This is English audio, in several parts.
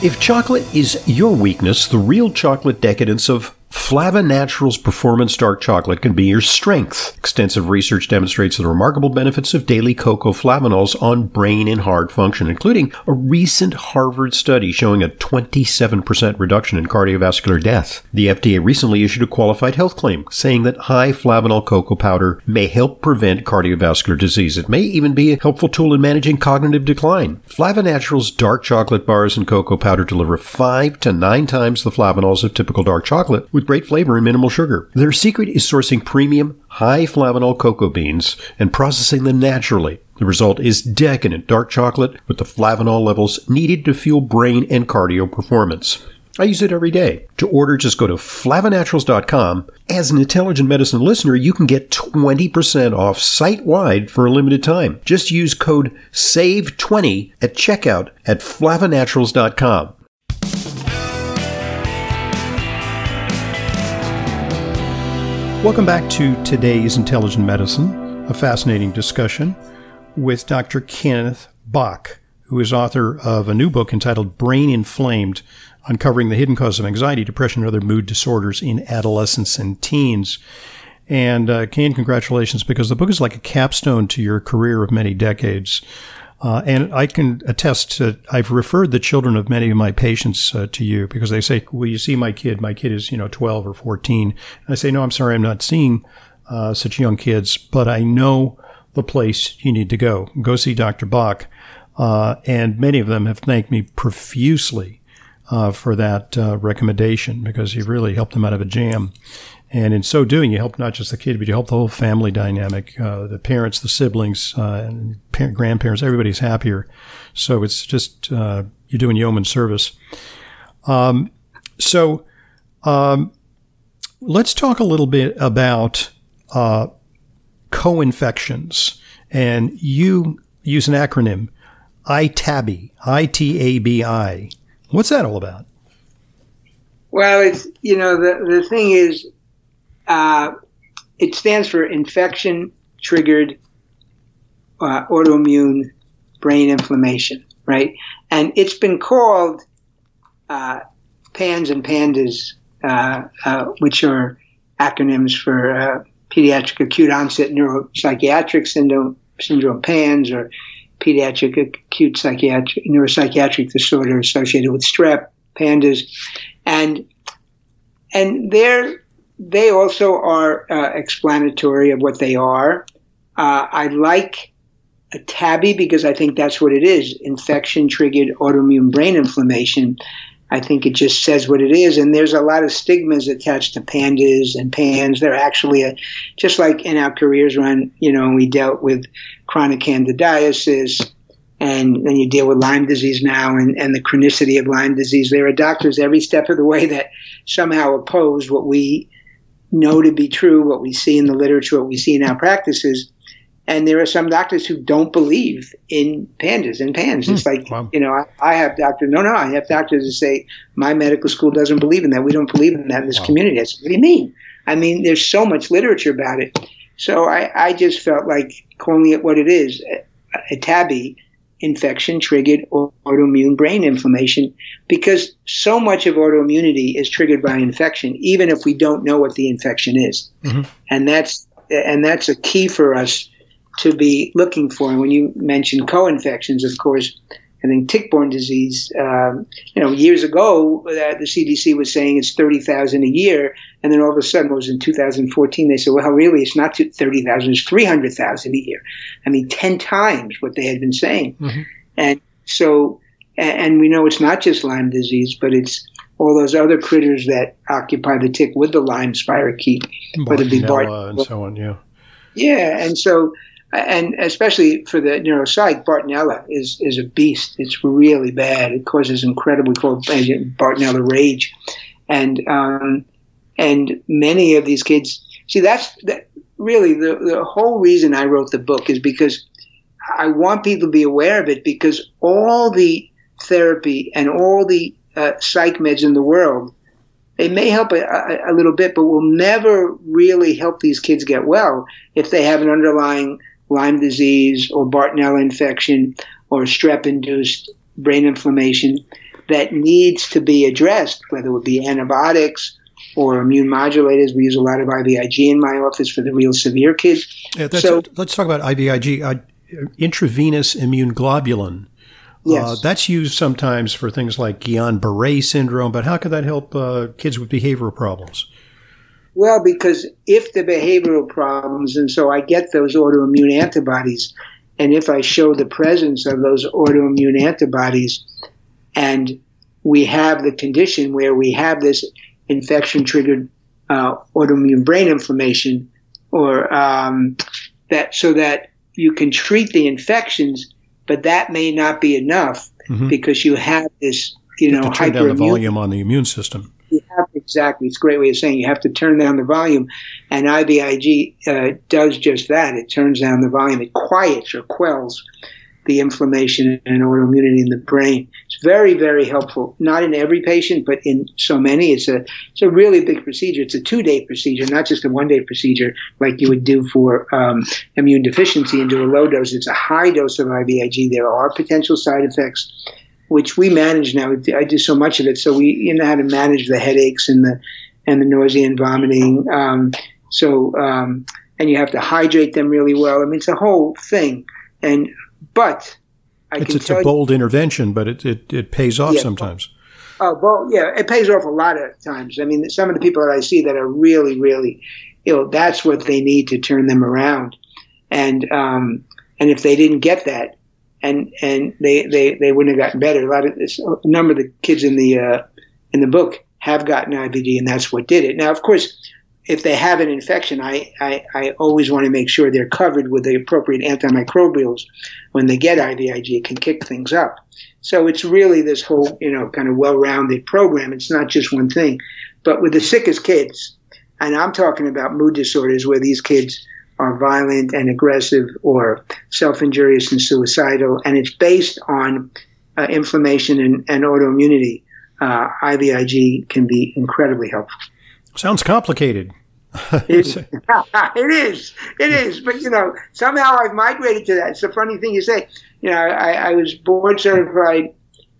If chocolate is your weakness, the real chocolate decadence of Flava Naturals Performance Dark Chocolate can be your strength. Extensive research demonstrates the remarkable benefits of daily cocoa flavanols on brain and heart function, including a recent Harvard study showing a 27% reduction in cardiovascular death. The FDA recently issued a qualified health claim saying that high flavanol cocoa powder may help prevent cardiovascular disease. It may even be a helpful tool in managing cognitive decline. Flava Naturals dark chocolate bars and cocoa powder deliver five to nine times the flavanols of typical dark chocolate with great flavor and minimal sugar. Their secret is sourcing premium, high flavanol cocoa beans and processing them naturally. The result is decadent dark chocolate with the flavanol levels needed to fuel brain and cardio performance. I use it every day. To order, just go to flavanaturals.com. As an intelligent medicine listener, you can get 20% off site wide for a limited time. Just use code SAVE20 at checkout at flavanaturals.com. Welcome back to today's Intelligent Medicine, a fascinating discussion with Dr. Kenneth Bock, who is author of a new book entitled Brain Inflamed Uncovering the Hidden Cause of Anxiety, Depression, and Other Mood Disorders in Adolescents and Teens. And uh, Ken, congratulations, because the book is like a capstone to your career of many decades. Uh, and I can attest to, I've referred the children of many of my patients uh, to you because they say, Will you see my kid? My kid is, you know, 12 or 14. And I say, No, I'm sorry, I'm not seeing uh, such young kids, but I know the place you need to go. Go see Dr. Bock. Uh, and many of them have thanked me profusely uh, for that uh, recommendation because you've really helped them out of a jam. And in so doing, you help not just the kid, but you help the whole family dynamic, uh, the parents, the siblings, uh, parent, grandparents, everybody's happier. So it's just, uh, you're doing yeoman service. Um, so, um, let's talk a little bit about, uh, co-infections. And you use an acronym, ITABI, I-T-A-B-I. What's that all about? Well, it's, you know, the, the thing is, uh, it stands for infection triggered uh, autoimmune brain inflammation, right? And it's been called uh, PANS and PANDAS, uh, uh, which are acronyms for uh, pediatric acute onset neuropsychiatric syndrome, syndrome PANS, or pediatric acute psychiatric neuropsychiatric disorder associated with strep, PANDAS, and and they're they also are uh, explanatory of what they are. Uh, I like ITABI because I think that's what it is infection triggered autoimmune brain inflammation. I think it just says what it is. And there's a lot of stigmas attached to pandas and pans. They're actually a, just like in our careers run, you know, we dealt with chronic candidiasis and then you deal with Lyme disease now and, and the chronicity of Lyme disease. There are doctors every step of the way that somehow oppose what we know to be true, what we see in the literature, what we see in our practices. And there are some doctors who don't believe in pandas and pans. Hmm. It's like, wow. you know, I, I, have doctors, no, no, I have doctors who say, my medical school doesn't believe in that. We don't believe in that in this wow. community. I said, what do you mean? I mean, there's so much literature about it. So I, I just felt like calling it what it is, a, a TABI, infection triggered autoimmune brain inflammation because so much of autoimmunity is triggered by infection even if we don't know what the infection is mm-hmm. and that's and that's a key for us to be looking for and when you mention co-infections of course I think tick-borne disease. Um, you know, years ago, uh, the CDC was saying it's thirty thousand a year, and then all of a sudden, it was in 2014. They said, "Well, really, it's not thirty thousand; it's three hundred thousand a year." I mean, ten times what they had been saying. Mm-hmm. And so, and we know it's not just Lyme disease, but it's all those other critters that occupy the tick with the Lyme spirochete, whether it be Bart and so on. Yeah. Yeah, and so and especially for the neuropsych, Bartonella is is a beast. It's really bad. It causes incredible called Bartonella rage, and um, and many of these kids see that's that really the the whole reason I wrote the book is because I want people to be aware of it because all the therapy and all the uh, psych meds in the world they may help a, a, a little bit, but will never really help these kids get well if they have an underlying Lyme disease or Bartonella infection or strep induced brain inflammation. that needs to be addressed, whether it be antibiotics or immune modulators. We use a lot of IVIG in my office for the real severe kids. Yeah, so let's talk about IVIG, uh, intravenous immune globulin. Uh, yes. Uh, that's used sometimes for things like Guillain-Barré syndrome, but how could that help uh, kids with behavioral problems? Well, because if the behavioral problems, and so I get those autoimmune antibodies, and if I show the presence of those autoimmune antibodies, and we have the condition where we have this infection triggered uh, autoimmune brain inflammation, or um, that so that you can treat the infections, but that may not be enough mm-hmm. because you have this, you, you know, turn down the volume on the immune system. You have, exactly. It's a great way of saying you have to turn down the volume, and IVIG uh, does just that. It turns down the volume. It quiets or quells the inflammation and autoimmunity in the brain. It's very, very helpful. Not in every patient, but in so many. It's a it's a really big procedure. It's a two day procedure, not just a one day procedure like you would do for um, immune deficiency and do a low dose. It's a high dose of IVIG. There are potential side effects which we manage now. I do so much of it, so we you know how to manage the headaches and the and the nausea and vomiting. Um, so um, and you have to hydrate them really well. I mean, it's a whole thing. And but I it's, it's a bold you, intervention, but it, it, it pays off yeah, sometimes. Oh, well, yeah, it pays off a lot of times. I mean, some of the people that I see that are really, really ill, that's what they need to turn them around. And um, and if they didn't get that, and and they, they, they wouldn't have gotten better. A lot of this, a number of the kids in the uh, in the book have gotten IBD, and that's what did it. Now, of course, if they have an infection, I, I, I always want to make sure they're covered with the appropriate antimicrobials when they get IVIG. It can kick things up. So it's really this whole, you know, kind of well-rounded program. It's not just one thing. But with the sickest kids, and I'm talking about mood disorders where these kids are violent and aggressive or self-injurious and suicidal, and it's based on uh, inflammation and, and autoimmunity, uh, IVIG can be incredibly helpful. Sounds complicated. it, it is. It is. But, you know, somehow I've migrated to that. It's a funny thing you say. You know, I, I was board certified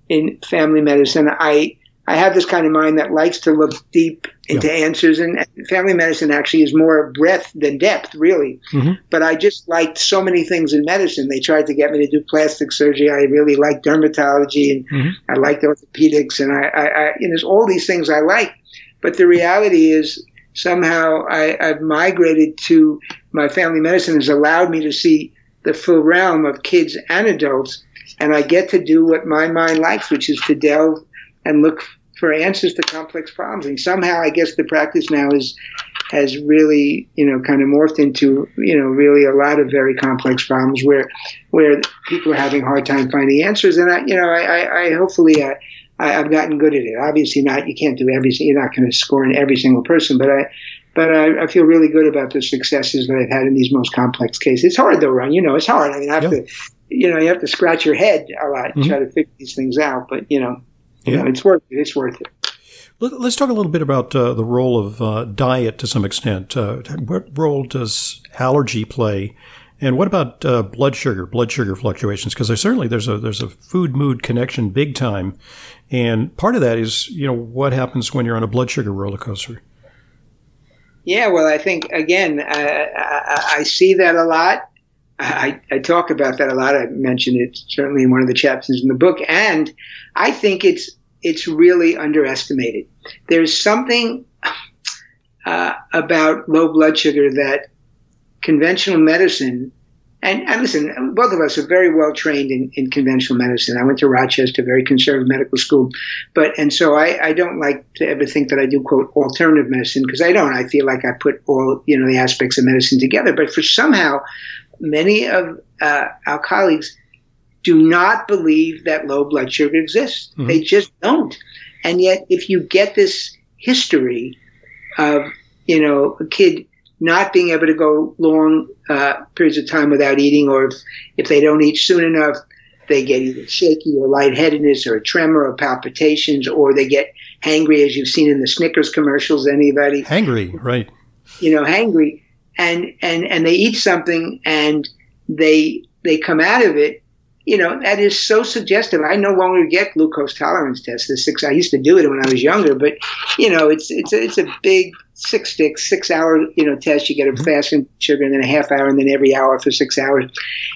in family medicine. I I have this kind of mind that likes to look deep into yeah. answers, and family medicine actually is more breadth than depth, really. Mm-hmm. But I just liked so many things in medicine. They tried to get me to do plastic surgery. I really liked dermatology, and mm-hmm. I liked orthopedics, and I, I, I you know, there's all these things I like. But the reality is, somehow I, I've migrated to my family medicine has allowed me to see the full realm of kids and adults, and I get to do what my mind likes, which is to delve and look for answers to complex problems. And somehow, I guess the practice now is has really, you know, kind of morphed into, you know, really a lot of very complex problems where where people are having a hard time finding answers. And I, you know, I, I, I hopefully. I, I, have gotten good at it. Obviously, not you can't do everything. You're not going to score in every single person, but I, but I, I, feel really good about the successes that I've had in these most complex cases. It's hard though, Ron. You know, it's hard. I mean, I have to, you know, you have to scratch your head a lot mm-hmm. try to figure these things out. But you know, yeah. it's worth it. It's worth it. Let's talk a little bit about uh, the role of uh, diet to some extent. Uh, what role does allergy play, and what about uh, blood sugar, blood sugar fluctuations? Because there's certainly there's a there's a food mood connection big time, and part of that is you know what happens when you're on a blood sugar roller coaster. Yeah, well, I think again, I, I see that a lot. I, I, talk about that a lot. I mentioned it certainly in one of the chapters in the book, and I think it's it's really underestimated. There's something uh, about low blood sugar that conventional medicine, and, and, listen, both of us are very well trained in, in, conventional medicine. I went to Rochester, very conservative medical school, but and so I, I don't like to ever think that I do quote alternative medicine because I don't. I feel like I put all you know the aspects of medicine together, but for somehow many of uh, our colleagues do not believe that low blood sugar exists. Mm-hmm. They just don't. And yet, if you get this history of, you know, a kid not being able to go long uh, periods of time without eating, or if, if they don't eat soon enough, they get either shaky or lightheadedness or a tremor or palpitations, or they get hangry, as you've seen in the Snickers commercials. Anybody? Hangry, right. You know, hangry and and and they eat something and they they come out of it you know, that is so suggestive. I no longer get glucose tolerance tests. The six I used to do it when I was younger, but you know, it's it's a, it's a big six stick, six hour you know test. You get a mm-hmm. fasting sugar and then a half hour and then every hour for six hours,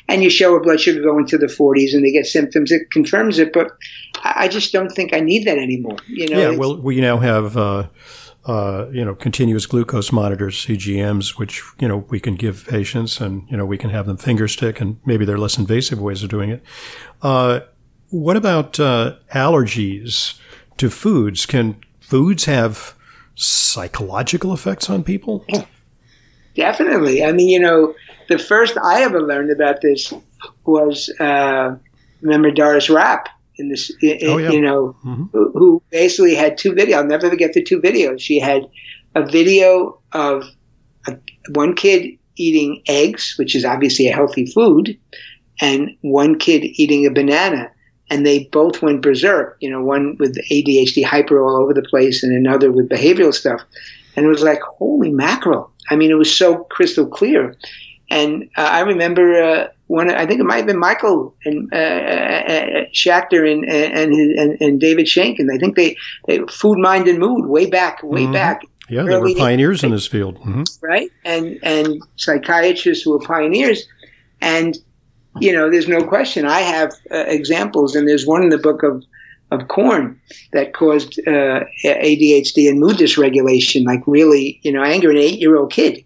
and you show a blood sugar going to the 40s and they get symptoms. It confirms it, but I just don't think I need that anymore. You know, yeah. Well, we now have. Uh, uh, you know, continuous glucose monitors, CGMs, which, you know, we can give patients and, you know, we can have them finger stick and maybe they're less invasive ways of doing it. Uh, what about uh, allergies to foods? Can foods have psychological effects on people? Definitely. I mean, you know, the first I ever learned about this was, uh, remember Doris Rapp? in this, oh, yeah. you know, mm-hmm. who, who, basically had two videos. I'll never forget the two videos. She had a video of a, one kid eating eggs, which is obviously a healthy food, and one kid eating a banana. And they both went berserk, you know, one with ADHD hyper all over the place and another with behavioral stuff. And it was like, holy mackerel. I mean, it was so crystal clear. And uh, I remember uh, one, I think it might have been Michael and uh, uh, uh Schachter and and, and, and David Sheinkin. I think they, they Food, Mind, and Mood way back, way mm-hmm. back. Yeah, they were pioneers in this field, mm-hmm. right? And and psychiatrists who were pioneers, and you know, there's no question. I have uh, examples, and there's one in the book of of corn that caused uh, ADHD and mood dysregulation, like really, you know, anger an eight year old kid,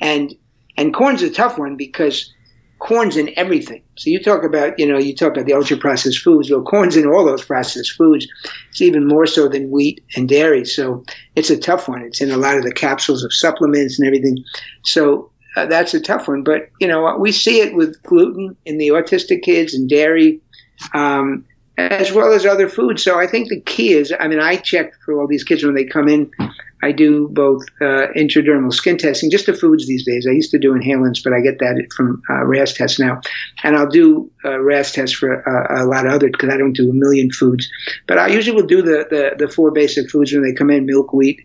and and corn's a tough one because corn's in everything. So you talk about, you know, you talk about the ultra processed foods. Well, corn's in all those processed foods. It's even more so than wheat and dairy. So it's a tough one. It's in a lot of the capsules of supplements and everything. So uh, that's a tough one. But you know, we see it with gluten in the autistic kids and dairy. Um, as well as other foods. So I think the key is, I mean, I check for all these kids when they come in. I do both uh, intradermal skin testing, just the foods these days. I used to do inhalants, but I get that from uh, RAST tests now. And I'll do uh, RAST tests for uh, a lot of other because I don't do a million foods. But I usually will do the, the, the four basic foods when they come in milk, wheat,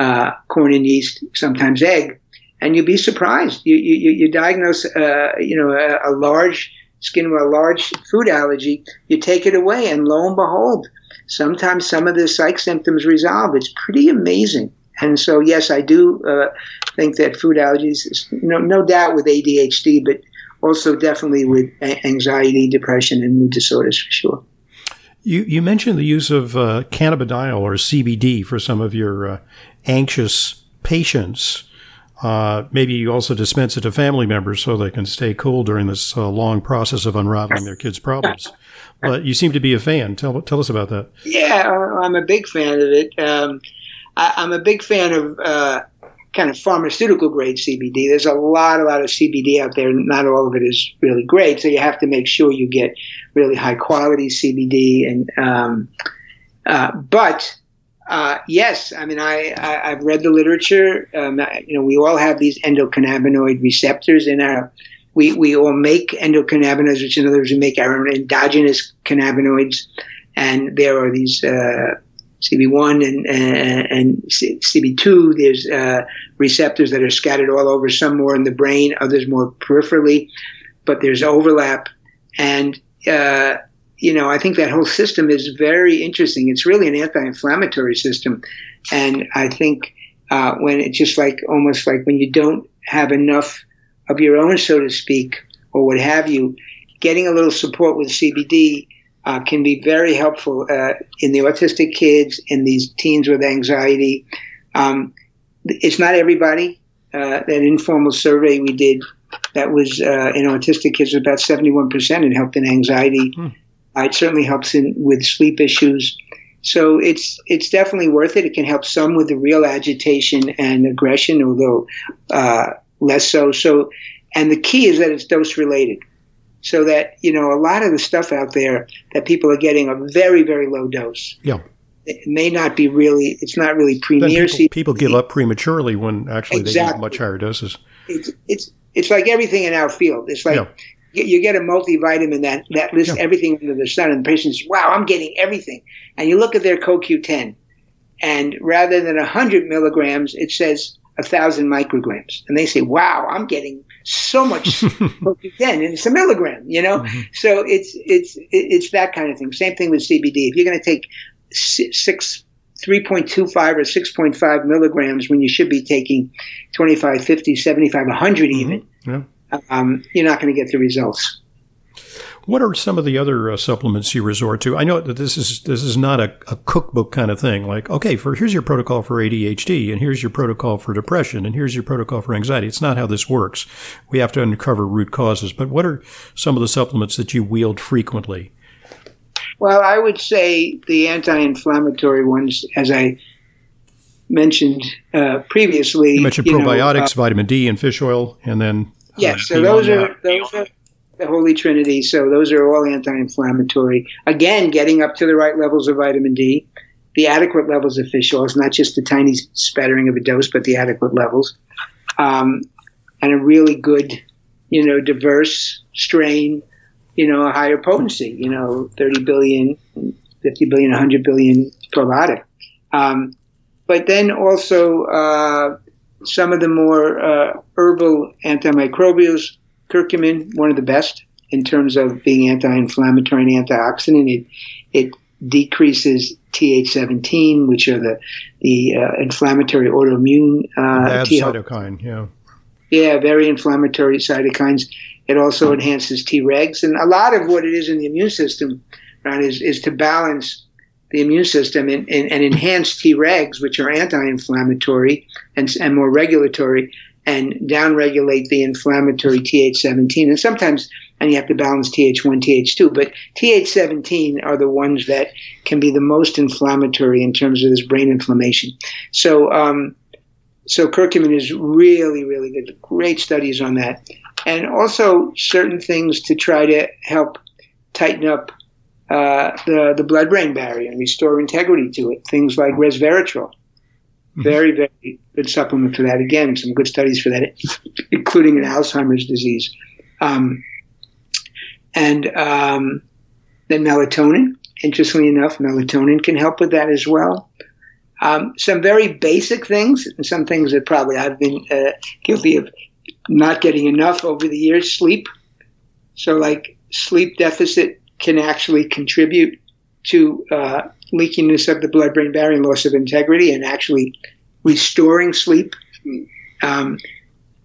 uh, corn, and yeast, sometimes egg. And you'd be surprised. You, you, you diagnose, uh, you know, a, a large skin with a large food allergy, you take it away, and lo and behold, sometimes some of the psych symptoms resolve. It's pretty amazing. And so, yes, I do uh, think that food allergies, no, no doubt with ADHD, but also definitely with anxiety, depression, and mood disorders for sure. You, you mentioned the use of uh, cannabidiol or CBD for some of your uh, anxious patients. Uh, maybe you also dispense it to family members so they can stay cool during this uh, long process of unraveling their kids' problems. but you seem to be a fan. Tell tell us about that. Yeah, I'm a big fan of it. Um, I, am a big fan of uh, kind of pharmaceutical grade CBD. There's a lot, a lot of CBD out there. Not all of it is really great, so you have to make sure you get really high quality CBD. And um, uh, but uh, yes, I mean I, I have read the literature. Um, you know, we all have these endocannabinoid receptors in our. We we all make endocannabinoids, which in other words, we make our own endogenous cannabinoids, and there are these. Uh, CB1 and, and, and CB2. There's uh, receptors that are scattered all over, some more in the brain, others more peripherally, but there's overlap. And uh, you know, I think that whole system is very interesting. It's really an anti-inflammatory system, and I think uh, when it's just like almost like when you don't have enough of your own, so to speak, or what have you, getting a little support with CBD uh, can be very helpful uh, in the autistic kids, in these teens with anxiety. Um, it's not everybody. Uh, that informal survey we did that was uh, in autistic kids was about 71% it helped in anxiety. Hmm. It certainly helps in with sleep issues. So it's it's definitely worth it. It can help some with the real agitation and aggression, although uh, less so. So, and the key is that it's dose related, so that you know a lot of the stuff out there that people are getting a very very low dose. Yeah. It may not be really. It's not really premier. People, people, give up prematurely when actually exactly. they need much higher doses. It's it's it's like everything in our field. It's like yeah you get a multivitamin that, that lists yeah. everything under the sun, and the patient says, wow, I'm getting everything. And you look at their CoQ10, and rather than 100 milligrams, it says a thousand micrograms, and they say, "Wow, I'm getting so much CoQ10, and it's a milligram." You know, mm-hmm. so it's it's it's that kind of thing. Same thing with CBD. If you're going to take six 3.25 or 6.5 milligrams when you should be taking 25, 50, 75, 100 mm-hmm. even, yeah. Um, you're not going to get the results. What are some of the other uh, supplements you resort to? I know that this is this is not a, a, cookbook kind of thing. Like, okay, for here's your protocol for ADHD, and here's your protocol for depression, and here's your protocol for anxiety. It's not how this works. We have to uncover root causes. But what are some of the supplements that you wield frequently? Well, I would say the anti-inflammatory ones, as I mentioned uh, previously. You mentioned you probiotics, know, uh, vitamin D, and fish oil, and then uh, yes. so those are those are the holy trinity. So those are all anti-inflammatory. Again, getting up to the right levels of vitamin D, the adequate levels of fish oils, not just a tiny spattering of a dose, but the adequate levels, um, and a really good, you know, diverse strain you know, a higher potency, you know, 30 billion, 50 billion, 100 billion probiotic. Um, but then also uh, some of the more uh, herbal antimicrobials, curcumin, one of the best in terms of being anti-inflammatory and antioxidant. It, it decreases Th17, which are the the uh, inflammatory autoimmune uh, bad cytokine. Yeah, yeah, very inflammatory cytokines. It also enhances Tregs, and a lot of what it is in the immune system, right, is is to balance the immune system and, and, and enhance Tregs, which are anti-inflammatory and, and more regulatory, and downregulate the inflammatory Th17. And sometimes, and you have to balance Th1, Th2, but Th17 are the ones that can be the most inflammatory in terms of this brain inflammation. So, um, so curcumin is really, really good. Great studies on that and also certain things to try to help tighten up uh, the the blood brain barrier and restore integrity to it. Things like resveratrol, mm-hmm. very very good supplement for that. Again, some good studies for that, including in Alzheimer's disease, um, and um, then melatonin. Interestingly enough, melatonin can help with that as well. Um, some very basic things, and some things that probably I've been uh, guilty of not getting enough over the years, sleep. So, like, sleep deficit can actually contribute to uh, leakiness of the blood brain barrier and loss of integrity and actually restoring sleep. Um,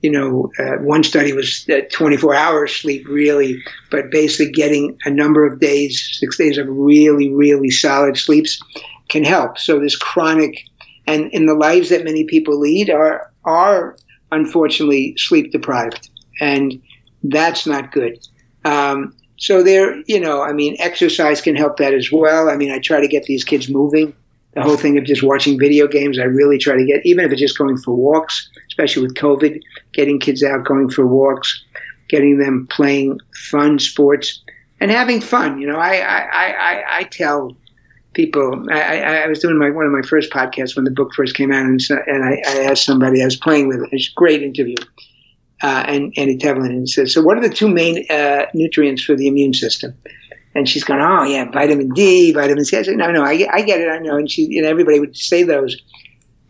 you know, uh, one study was that 24 hours sleep really, but basically getting a number of days, six days of really, really solid sleeps can help. So this chronic, and in the lives that many people lead are, are unfortunately sleep deprived, and that's not good. Um, so there, you know, I mean, exercise can help that as well. I mean, I try to get these kids moving. The whole thing of just watching video games, I really try to get, even if it's just going for walks, especially with COVID, getting kids out going for walks, getting them playing fun sports and having fun. You know, I, I, I, I tell people. I, I, was doing my one of my first podcasts when the book first came out, and, and I, I, asked somebody I was playing with. it, It's a great interview, uh, and Andy Tevlin, and says, "So, what are the two main uh, nutrients for the immune system?" And she's going, "Oh yeah, vitamin D, vitamin C." I said, "No, no, I, I get it, I know." And she, and everybody would say those,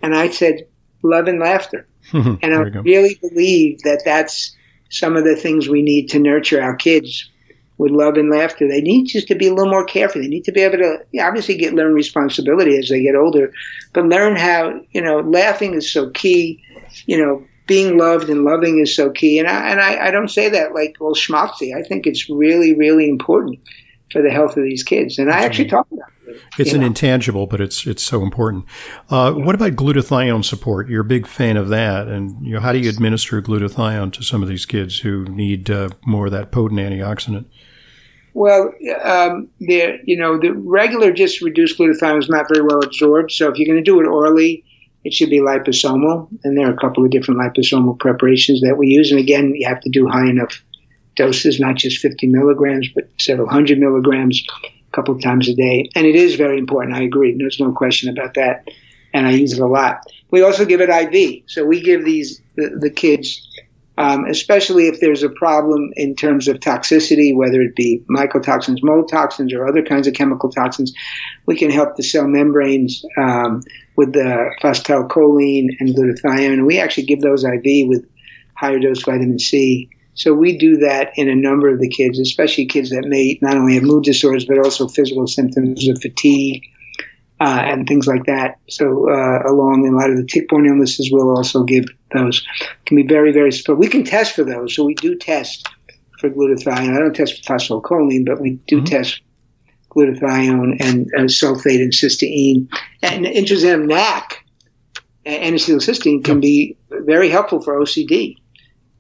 and I said, "Love and laughter," and I really believe that that's some of the things we need to nurture our kids with love and laughter. They need just to be a little more careful. They need to be able to obviously get learn responsibility as they get older, but learn how you know laughing is so key. You know, being loved and loving is so key. And I and I, I don't say that like well schmaltzy. I think it's really really important for the health of these kids. And I actually talk about it. It's an know. intangible, but it's it's so important. Uh, yeah. What about glutathione support? You're a big fan of that, and you know, how do you administer glutathione to some of these kids who need uh, more of that potent antioxidant? Well, um, the you know the regular just reduced glutathione is not very well absorbed. So if you're going to do it orally, it should be liposomal, and there are a couple of different liposomal preparations that we use. And again, you have to do high enough doses, not just 50 milligrams, but several hundred milligrams, a couple of times a day. And it is very important. I agree. There's no question about that. And I use it a lot. We also give it IV. So we give these the, the kids um, especially if there's a problem in terms of toxicity, whether it be mycotoxins, mold toxins, or other kinds of chemical toxins. We can help the cell membranes um, with the phosphatidylcholine and glutathione. We actually give those IV with higher dose vitamin C. So we do that in a number of the kids, especially kids that may not only have mood disorders but also physical symptoms of fatigue uh, and things like that. So uh, along in a lot of the tick-borne illnesses, we'll also give those. Can be very very. We can test for those. So we do test for glutathione. I don't test for phosphatidylcholine, but we do mm-hmm. test glutathione and uh, sulfate and cysteine. And interesting, NAC, N-acetylcysteine, can be very helpful for OCD.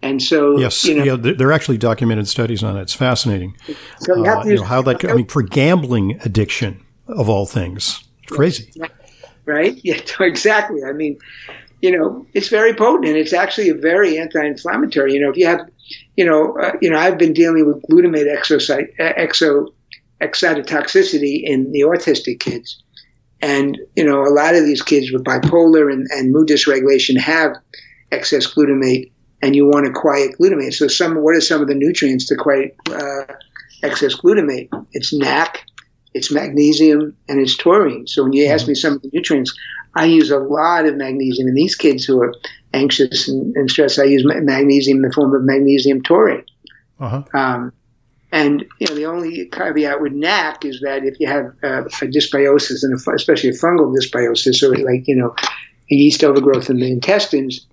And so, yes, you know, yeah, there are actually documented studies on it. It's fascinating. So you, uh, you know, how that, I mean, for gambling addiction of all things, crazy. Right? Yeah, exactly. I mean, you know, it's very potent and it's actually a very anti-inflammatory. You know, if you have, you know, uh, you know, I've been dealing with glutamate exocyte, exo, excitotoxicity in the autistic kids. And, you know, a lot of these kids with bipolar and, and mood dysregulation have excess glutamate and you want to quiet glutamate. So some, what are some of the nutrients to quiet uh, excess glutamate? It's NAC, it's magnesium, and it's taurine. So when you ask me some of the nutrients, I use a lot of magnesium. And these kids who are anxious and, and stressed, I use magnesium in the form of magnesium taurine. Uh-huh. Um, and you know, the only caveat with NAC is that if you have uh, a dysbiosis, and especially a fungal dysbiosis, or like you know, a yeast overgrowth in the intestines,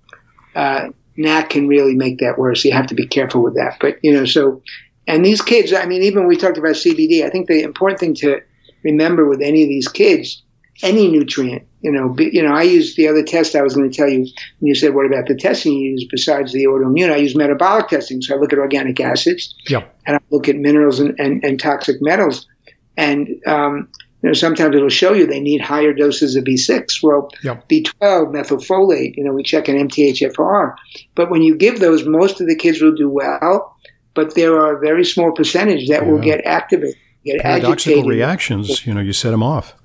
uh, NAC can really make that worse. You have to be careful with that. But you know, so and these kids, I mean, even we talked about CBD, I think the important thing to remember with any of these kids, any nutrient, you know, be, you know, I use the other test I was going to tell you. And you said, what about the testing you use besides the autoimmune? I use metabolic testing. So I look at organic acids, yeah. and I look at minerals and, and, and toxic metals. And um, you know, sometimes it'll show you they need higher doses of B6. Well, yep. B12, methylfolate, you know, we check an MTHFR. But when you give those, most of the kids will do well, but there are a very small percentage that yeah. will get activated, get Paradoxical agitated. reactions, you know, you set them off.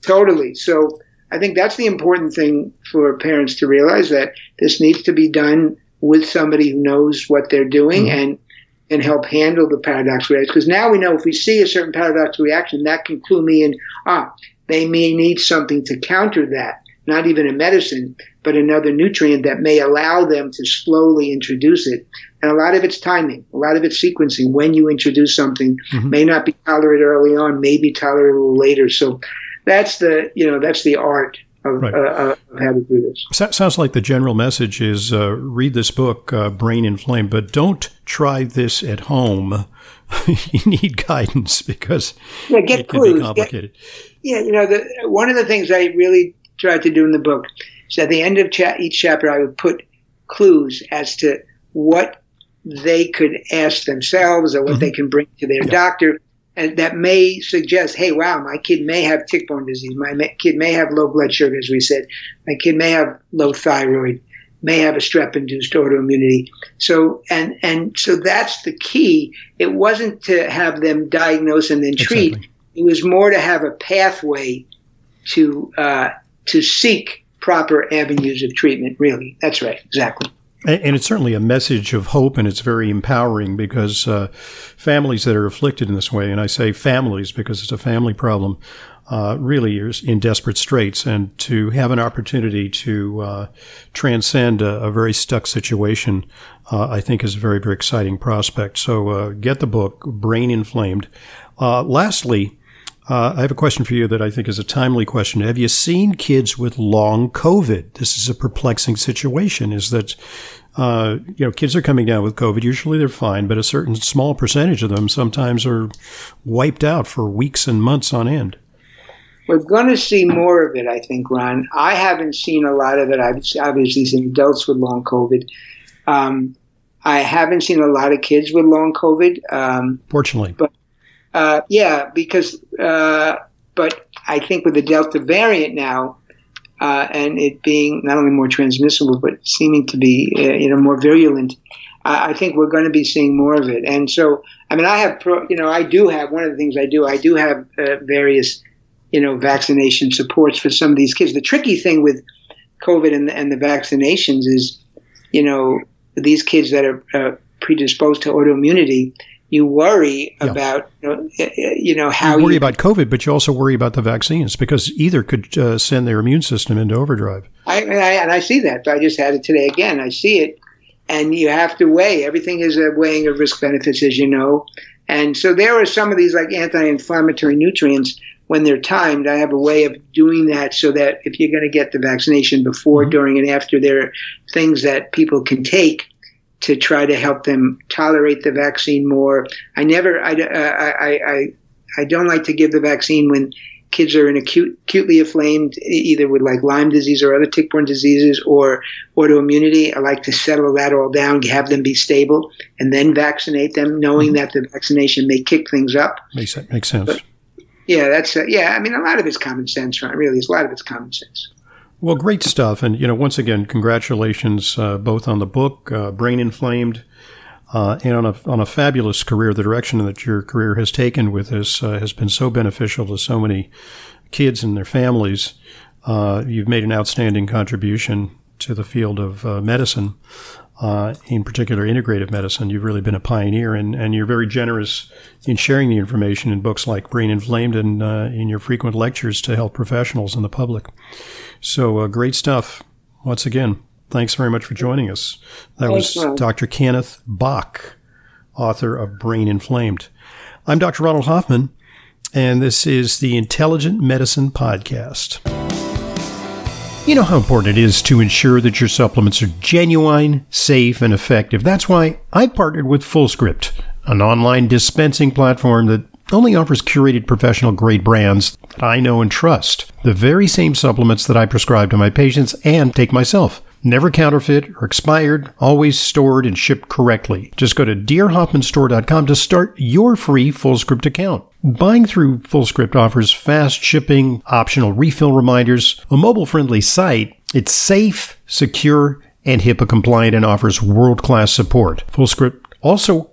Totally. So I think that's the important thing for parents to realize that this needs to be done with somebody who knows what they're doing mm-hmm. and and help handle the paradox reaction. Because now we know if we see a certain paradox reaction, that can clue me in, ah, they may need something to counter that, not even a medicine, but another nutrient that may allow them to slowly introduce it. And a lot of it's timing, a lot of it's sequencing. When you introduce something, mm-hmm. may not be tolerated early on, may be tolerated later. So that's the, you know, that's the art of, right. uh, of how to do this. So, sounds like the general message is uh, read this book, uh, Brain Inflamed, but don't try this at home. you need guidance because yeah, get it clues. Get, yeah, you know, the, one of the things I really tried to do in the book is at the end of cha- each chapter, I would put clues as to what they could ask themselves or what mm-hmm. they can bring to their yeah. doctor and that may suggest, hey, wow, my kid may have tick-borne disease. My kid may have low blood sugar, as we said. My kid may have low thyroid, may have a strep-induced autoimmunity. So, and and so that's the key. It wasn't to have them diagnose and then treat. Exactly. It was more to have a pathway to uh, to seek proper avenues of treatment. Really, that's right, exactly. And it's certainly a message of hope, and it's very empowering because uh, families that are afflicted in this way, and I say families because it's a family problem, uh, really are in desperate straits. And to have an opportunity to uh, transcend a, a, very stuck situation, uh, I think is a very, very exciting prospect. So uh, get the book, Brain Inflamed. Uh, lastly, uh, I have a question for you that I think is a timely question. Have you seen kids with long COVID? This is a perplexing situation. Is that uh, you know kids are coming down with COVID? Usually they're fine, but a certain small percentage of them sometimes are wiped out for weeks and months on end. We're going to see more of it, I think, Ron. I haven't seen a lot of it. I've obviously seen adults with long COVID. Um, I haven't seen a lot of kids with long COVID. Um, Fortunately, but uh, yeah, because uh, but I think with the Delta variant now, uh, and it being not only more transmissible but seeming to be uh, you know more virulent, I think we're going to be seeing more of it. And so, I mean, I have pro, you know I do have one of the things I do I do have uh, various you know vaccination supports for some of these kids. The tricky thing with COVID and the, and the vaccinations is you know these kids that are uh, predisposed to autoimmunity, you worry yeah. about you know, how you worry you, about COVID, but you also worry about the vaccines because either could uh, send their immune system into overdrive. I, I, and I see that. I just had it today again. I see it, and you have to weigh. Everything is a weighing of risk benefits, as you know. And so there are some of these like anti-inflammatory nutrients when they're timed. I have a way of doing that so that if you're going to get the vaccination before, mm-hmm. during, and after, there are things that people can take to try to help them tolerate the vaccine more. I never, I, I, I, I don't like to give the vaccine when kids are in acute, acutely inflamed, either with like Lyme disease or other tick-borne diseases or autoimmunity. I like to settle that all down, have them be stable, and then vaccinate them, knowing mm-hmm. that the vaccination may kick things up. Makes, makes sense. But, yeah, that's uh, yeah. I mean, a lot of it's common sense, right? Really, a lot of it's common sense. Well, great stuff, and you know, once again, congratulations uh, both on the book, uh, Brain Inflamed, uh, and on a on a fabulous career. The direction that your career has taken with this uh, has been so beneficial to so many kids and their families. Uh, you've made an outstanding contribution to the field of uh, in particular integrative medicine. You've really been a pioneer, and, and you're very generous in sharing the information in books like Brain Inflamed and in your frequent lectures to health professionals and the public. So uh, great stuff. Once again, thanks very much for joining us. That was Dr. Kenneth Bock, author of Brain Inflamed. I'm Dr. Ronald Hoffman, and this is the Intelligent Medicine Podcast. You know how important it is to ensure that your supplements are genuine, safe, and effective. That's why I partnered with FullScript, an online dispensing platform that only offers curated professional grade brands that I know and trust. The very same supplements that I prescribe to my patients and take myself. Never counterfeit or expired, always stored and shipped correctly. Just go to drhoffmanstore.com to start your free FullScript account. Buying through FullScript offers fast shipping, optional refill reminders, a mobile friendly site. It's safe, secure, and HIPAA compliant and offers world class support. FullScript also